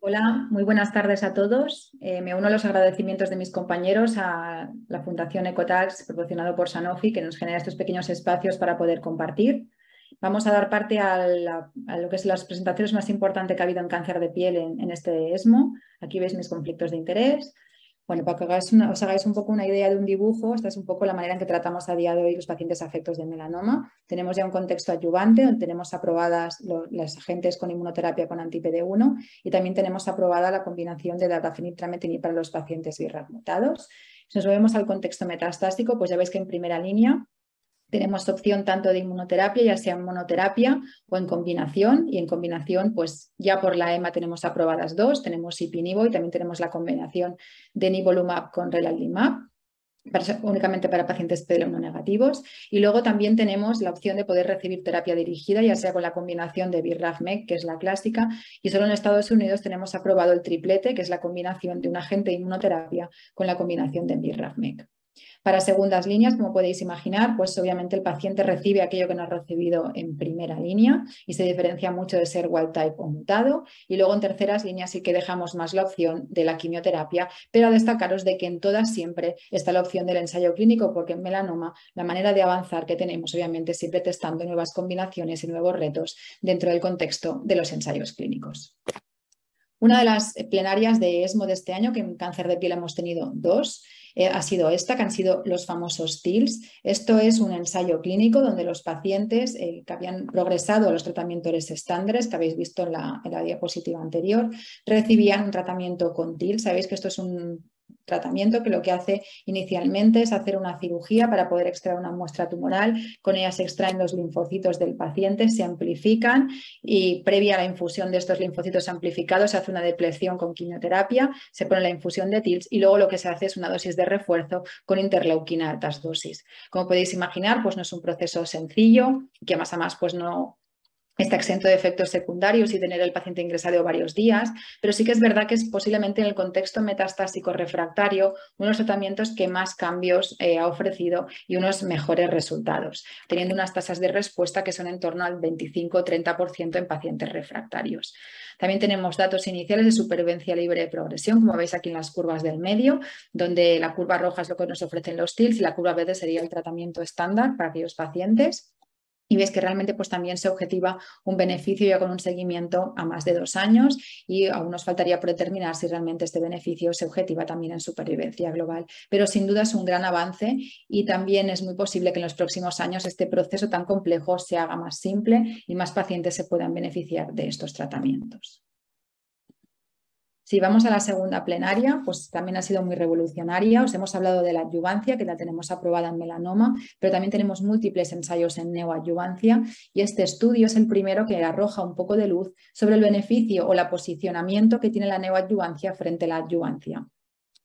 Hola, muy buenas tardes a todos. Eh, me uno a los agradecimientos de mis compañeros a la Fundación Ecotax, proporcionado por Sanofi, que nos genera estos pequeños espacios para poder compartir. Vamos a dar parte a, lo que es las presentaciones más importantes que ha habido en cáncer de piel en, en este ESMO. Aquí veis mis conflictos de interés, bueno, para que os hagáis un poco una idea de un dibujo, esta es un poco la manera en que tratamos a día de hoy los pacientes afectos de melanoma. Tenemos ya un contexto adyuvante donde tenemos aprobadas los, agentes con inmunoterapia con anti-PD1 y también tenemos aprobada la combinación de trametinib para los pacientes BRAF. Si nos movemos al contexto metastásico, pues ya veis que en primera línea tenemos opción tanto de inmunoterapia, ya sea en monoterapia o en combinación. Y en combinación, pues ya por la EMA tenemos aprobadas dos. Tenemos IPINIVO y también tenemos la combinación de nivolumab con relalimab. únicamente para pacientes PD1 negativos. Y luego también tenemos la opción de poder recibir terapia dirigida, ya sea con la combinación de BIRAF-MEC, que es la clásica, y solo en Estados Unidos tenemos aprobado el triplete, que es la combinación de un agente de inmunoterapia con la combinación de BIRAF-MEC. Para segundas líneas, como podéis imaginar, pues obviamente el paciente recibe aquello que no ha recibido en primera línea y se diferencia mucho de ser wild type o mutado. Y luego en terceras líneas sí que dejamos más la opción de la quimioterapia, pero a destacaros de que en todas siempre está la opción del ensayo clínico, porque en melanoma la manera de avanzar que tenemos, obviamente, siempre testando nuevas combinaciones y nuevos retos dentro del contexto de los ensayos clínicos. Una de las plenarias de ESMO de este año, que en cáncer de piel hemos tenido dos, eh, ha sido esta, que han sido los famosos TILS. Esto es un ensayo clínico donde los pacientes eh, que habían progresado a los tratamientos estándares, que habéis visto en la, en la diapositiva anterior, recibían un tratamiento con TILS. Sabéis que esto es un tratamiento que lo que hace inicialmente es hacer una cirugía para poder extraer una muestra tumoral. Con ella se extraen los linfocitos del paciente, se amplifican y previa a la infusión de estos linfocitos amplificados se hace una depleción con quimioterapia, se pone la infusión de TILS y luego lo que se hace es una dosis de refuerzo con interleuquina altas dosis. Como podéis imaginar, pues no es un proceso sencillo, que más a más pues no está exento de efectos secundarios y tener el paciente ingresado varios días, pero sí que es verdad que es posiblemente en el contexto metastásico refractario uno de los tratamientos que más cambios eh, ha ofrecido y unos mejores resultados, teniendo unas tasas de respuesta que son en torno al 25-30% en pacientes refractarios. También tenemos datos iniciales de supervivencia libre de progresión, como veis aquí en las curvas del medio, donde la curva roja es lo que nos ofrecen los TILs y la curva verde sería el tratamiento estándar para aquellos pacientes y ves que realmente pues también se objetiva un beneficio ya con un seguimiento a más de dos años y aún nos faltaría por determinar si realmente este beneficio se objetiva también en supervivencia global. Pero sin duda es un gran avance y también es muy posible que en los próximos años este proceso tan complejo se haga más simple y más pacientes se puedan beneficiar de estos tratamientos. Si vamos a la segunda plenaria, pues también ha sido muy revolucionaria. Os hemos hablado de la adyuvancia, que la tenemos aprobada en melanoma, pero también tenemos múltiples ensayos en neoadyuvancia y este estudio es el primero que arroja un poco de luz sobre el beneficio o el posicionamiento que tiene la neoadyuvancia frente a la adyuvancia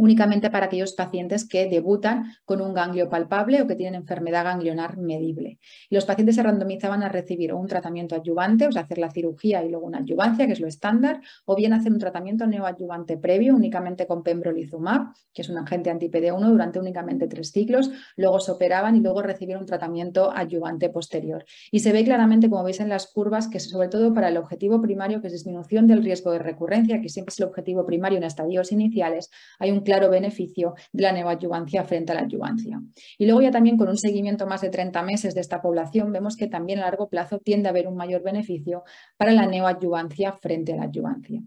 únicamente para aquellos pacientes que debutan con un ganglio palpable o que tienen enfermedad ganglionar medible. Los pacientes se randomizaban a recibir un tratamiento adyuvante, o sea, hacer la cirugía y luego una adyuvancia, que es lo estándar, o bien hacer un tratamiento neoadyuvante previo únicamente con pembrolizumab, que es un agente anti-PD1 durante únicamente tres ciclos, luego se operaban y luego recibieron un tratamiento adyuvante posterior. Y se ve claramente, como veis en las curvas, que sobre todo para el objetivo primario, que es disminución del riesgo de recurrencia, que siempre es el objetivo primario en estadios iniciales, hay un claro beneficio de la neoadyuvancia frente a la adyuvancia. Y luego ya también con un seguimiento más de 30 meses de esta población vemos que también a largo plazo tiende a haber un mayor beneficio para la neoadyuvancia frente a la adyuvancia.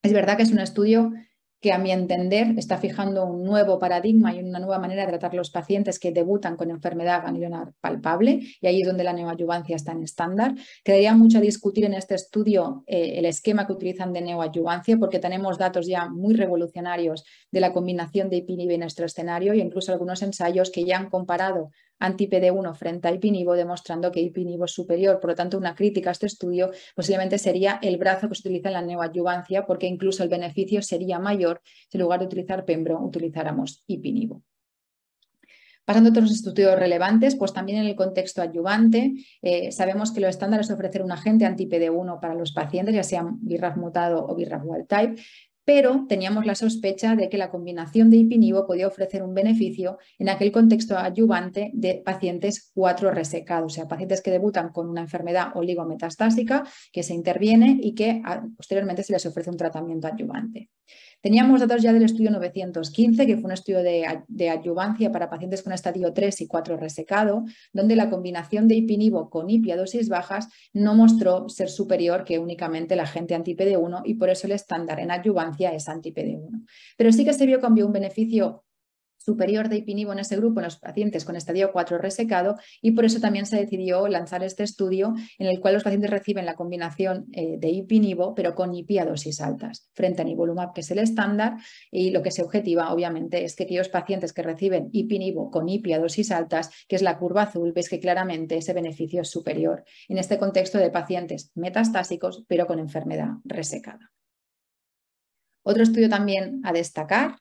Es verdad que es un estudio que a mi entender está fijando un nuevo paradigma y una nueva manera de tratar los pacientes que debutan con enfermedad ganglionar palpable, y ahí es donde la neoadyuvancia está en estándar. Quedaría mucho a discutir en este estudio eh, el esquema que utilizan de neoadyuvancia, porque tenemos datos ya muy revolucionarios de la combinación de IPINIB en nuestro escenario, e incluso algunos ensayos que ya han comparado anti-PD1 frente a Ipinivo, demostrando que Ipinivo es superior. Por lo tanto, una crítica a este estudio posiblemente sería el brazo que se utiliza en la neoadyuvancia, porque incluso el beneficio sería mayor si en lugar de utilizar Pembro utilizáramos Ipinivo. Pasando a otros estudios relevantes, pues también en el contexto adyuvante, eh, sabemos que lo estándar es ofrecer un agente anti-PD1 para los pacientes, ya sean BRAF mutado o BRAF wild type, pero teníamos la sospecha de que la combinación de ipinivo podía ofrecer un beneficio en aquel contexto adyuvante de pacientes cuatro resecados, o sea, pacientes que debutan con una enfermedad oligometastásica que se interviene y que posteriormente se les ofrece un tratamiento adyuvante. Teníamos datos ya del estudio 915, que fue un estudio de, adyuvancia para pacientes con estadio 3 y 4 resecado, donde la combinación de ipinivo con ipi a dosis bajas no mostró ser superior que únicamente la gente anti-PD1 y por eso el estándar en adyuvancia es anti-PD1. Pero sí que se vio que había un beneficio superior de ipinivo en ese grupo en los pacientes con estadio 4 resecado y por eso también se decidió lanzar este estudio en el cual los pacientes reciben la combinación eh, de ipinivo pero con ipi a dosis altas frente a nivolumab que es el estándar y lo que se objetiva obviamente es que aquellos pacientes que reciben ipinivo con ipi a dosis altas que es la curva azul ves que claramente ese beneficio es superior en este contexto de pacientes metastásicos pero con enfermedad resecada. Otro estudio también a destacar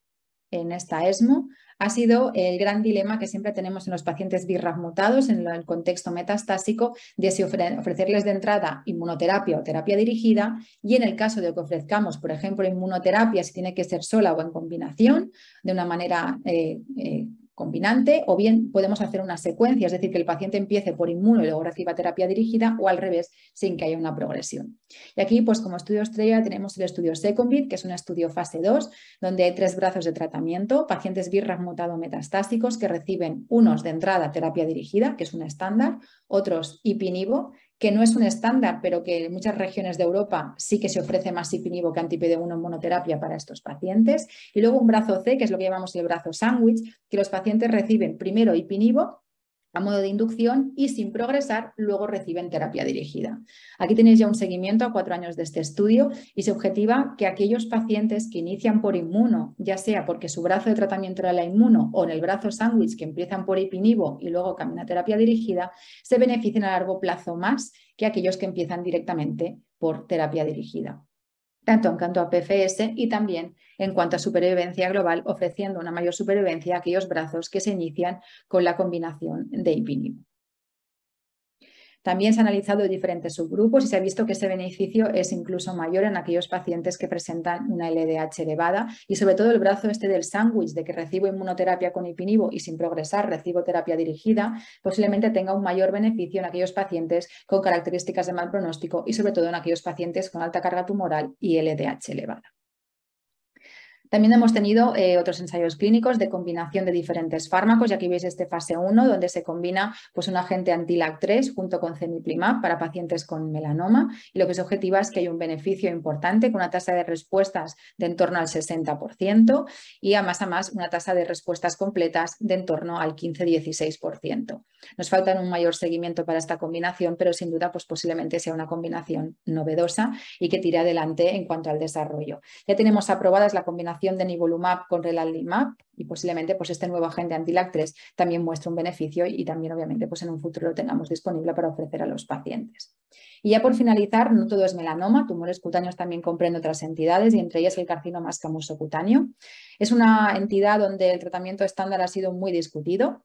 en esta ESMO ha sido el gran dilema que siempre tenemos en los pacientes BRAF mutados en el contexto metastásico de si ofrecerles de entrada inmunoterapia o terapia dirigida y en el caso de que ofrezcamos, por ejemplo, inmunoterapia, si tiene que ser sola o en combinación, de una manera eh, eh, combinante o bien podemos hacer una secuencia, es decir, que el paciente empiece por inmuno y luego reciba terapia dirigida o al revés, sin que haya una progresión. Y aquí, pues como estudio estrella, tenemos el estudio Seconbit, que es un estudio fase 2, donde hay tres brazos de tratamiento, pacientes BRAF mutado metastásicos que reciben unos de entrada terapia dirigida, que es un estándar, otros ipinivo, que no es un estándar, pero que en muchas regiones de Europa sí que se ofrece más ipinivo que anti-PD1 en monoterapia para estos pacientes. Y luego un brazo C, que es lo que llamamos el brazo sándwich, que los pacientes reciben primero ipinivo a modo de inducción y sin progresar, luego reciben terapia dirigida. Aquí tenéis ya un seguimiento a cuatro años de este estudio y se objetiva que aquellos pacientes que inician por inmuno, ya sea porque su brazo de tratamiento era la inmuno o en el brazo sándwich que empiezan por ipinivo y luego cambian a terapia dirigida, se benefician a largo plazo más que aquellos que empiezan directamente por terapia dirigida tanto en cuanto a PFS y también en cuanto a supervivencia global, ofreciendo una mayor supervivencia a aquellos brazos que se inician con la combinación de ipinib. También se han analizado diferentes subgrupos y se ha visto que ese beneficio es incluso mayor en aquellos pacientes que presentan una LDH elevada y sobre todo el brazo este del sándwich de que recibo inmunoterapia con ipinivo y sin progresar recibo terapia dirigida, posiblemente tenga un mayor beneficio en aquellos pacientes con características de mal pronóstico y sobre todo en aquellos pacientes con alta carga tumoral y LDH elevada. También hemos tenido eh, otros ensayos clínicos de combinación de diferentes fármacos y aquí veis este fase 1 donde se combina pues, un agente anti-LAC3 junto con cemiplimab para pacientes con melanoma y lo que se objetiva es que hay un beneficio importante con una tasa de respuestas de en torno al 60% y a más a más una tasa de respuestas completas de en torno al 15-16%. Nos falta un mayor seguimiento para esta combinación, pero sin duda pues, posiblemente sea una combinación novedosa y que tire adelante en cuanto al desarrollo. Ya tenemos aprobadas la combinación de nivolumab con relalimab y posiblemente pues este nuevo agente antilac3 también muestra un beneficio y también obviamente pues en un futuro lo tengamos disponible para ofrecer a los pacientes. Y ya por finalizar, no todo es melanoma, tumores cutáneos también comprende otras entidades y entre ellas el carcinoma escamoso cutáneo. Es una entidad donde el tratamiento estándar ha sido muy discutido.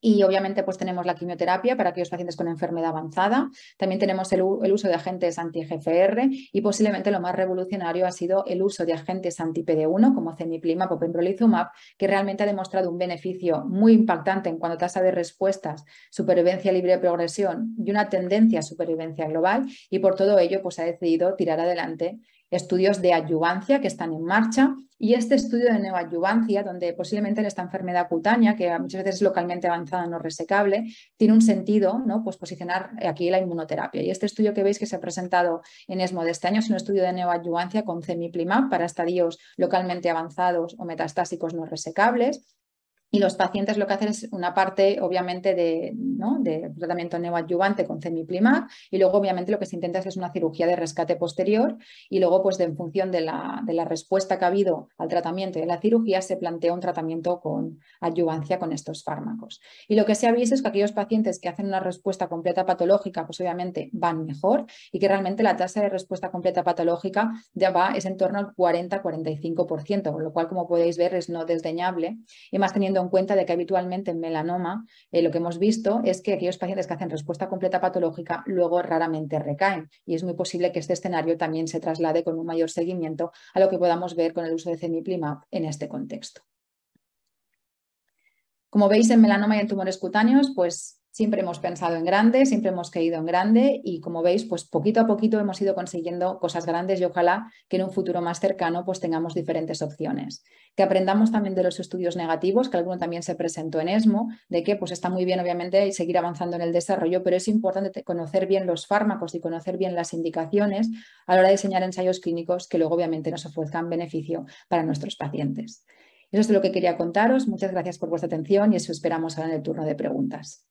Y obviamente pues tenemos la quimioterapia para aquellos pacientes con enfermedad avanzada. También tenemos el, uso de agentes anti-GFR y posiblemente lo más revolucionario ha sido el uso de agentes anti-PD1 como cemiplimab o pembrolizumab, que realmente ha demostrado un beneficio muy impactante en cuanto a tasa de respuestas, supervivencia libre de progresión y una tendencia a supervivencia global y por todo ello pues ha decidido tirar adelante estudios de adyuvancia que están en marcha y este estudio de neoadyuvancia, donde posiblemente en esta enfermedad cutánea, que muchas veces es localmente avanzada, no resecable, tiene un sentido ¿no? pues posicionar aquí la inmunoterapia. Y este estudio que veis que se ha presentado en ESMO de este año es un estudio de neoadyuvancia con cemiplimab para estadios localmente avanzados o metastásicos no resecables y los pacientes lo que hacen es una parte, obviamente, de, ¿no? de tratamiento neoadyuvante con cemiplimab y luego, obviamente, lo que se intenta es una cirugía de rescate posterior y luego, pues, de, en función de la, de la, respuesta que ha habido al tratamiento y de la cirugía, se plantea un tratamiento con adyuvancia con estos fármacos. Y lo que se ha visto es que aquellos pacientes que hacen una respuesta completa patológica, pues, obviamente, van mejor y que realmente la tasa de respuesta completa patológica ya va, es en torno al 40-45%, con lo cual, como podéis ver, es no desdeñable y más teniendo teniendo en cuenta de que habitualmente en melanoma eh, lo que hemos visto es que aquellos pacientes que hacen respuesta completa patológica luego raramente recaen y es muy posible que este escenario también se traslade con un mayor seguimiento a lo que podamos ver con el uso de cemiplimab en este contexto. Como veis en melanoma y en tumores cutáneos, pues Siempre hemos pensado en grande, siempre hemos caído en grande y como veis, pues poquito a poquito hemos ido consiguiendo cosas grandes y ojalá que en un futuro más cercano pues tengamos diferentes opciones. Que aprendamos también de los estudios negativos, que alguno también se presentó en ESMO, de que pues está muy bien obviamente seguir avanzando en el desarrollo, pero es importante conocer bien los fármacos y conocer bien las indicaciones a la hora de diseñar ensayos clínicos que luego obviamente nos ofrezcan beneficio para nuestros pacientes. Eso es lo que quería contaros. Muchas gracias por vuestra atención y eso esperamos ahora en el turno de preguntas.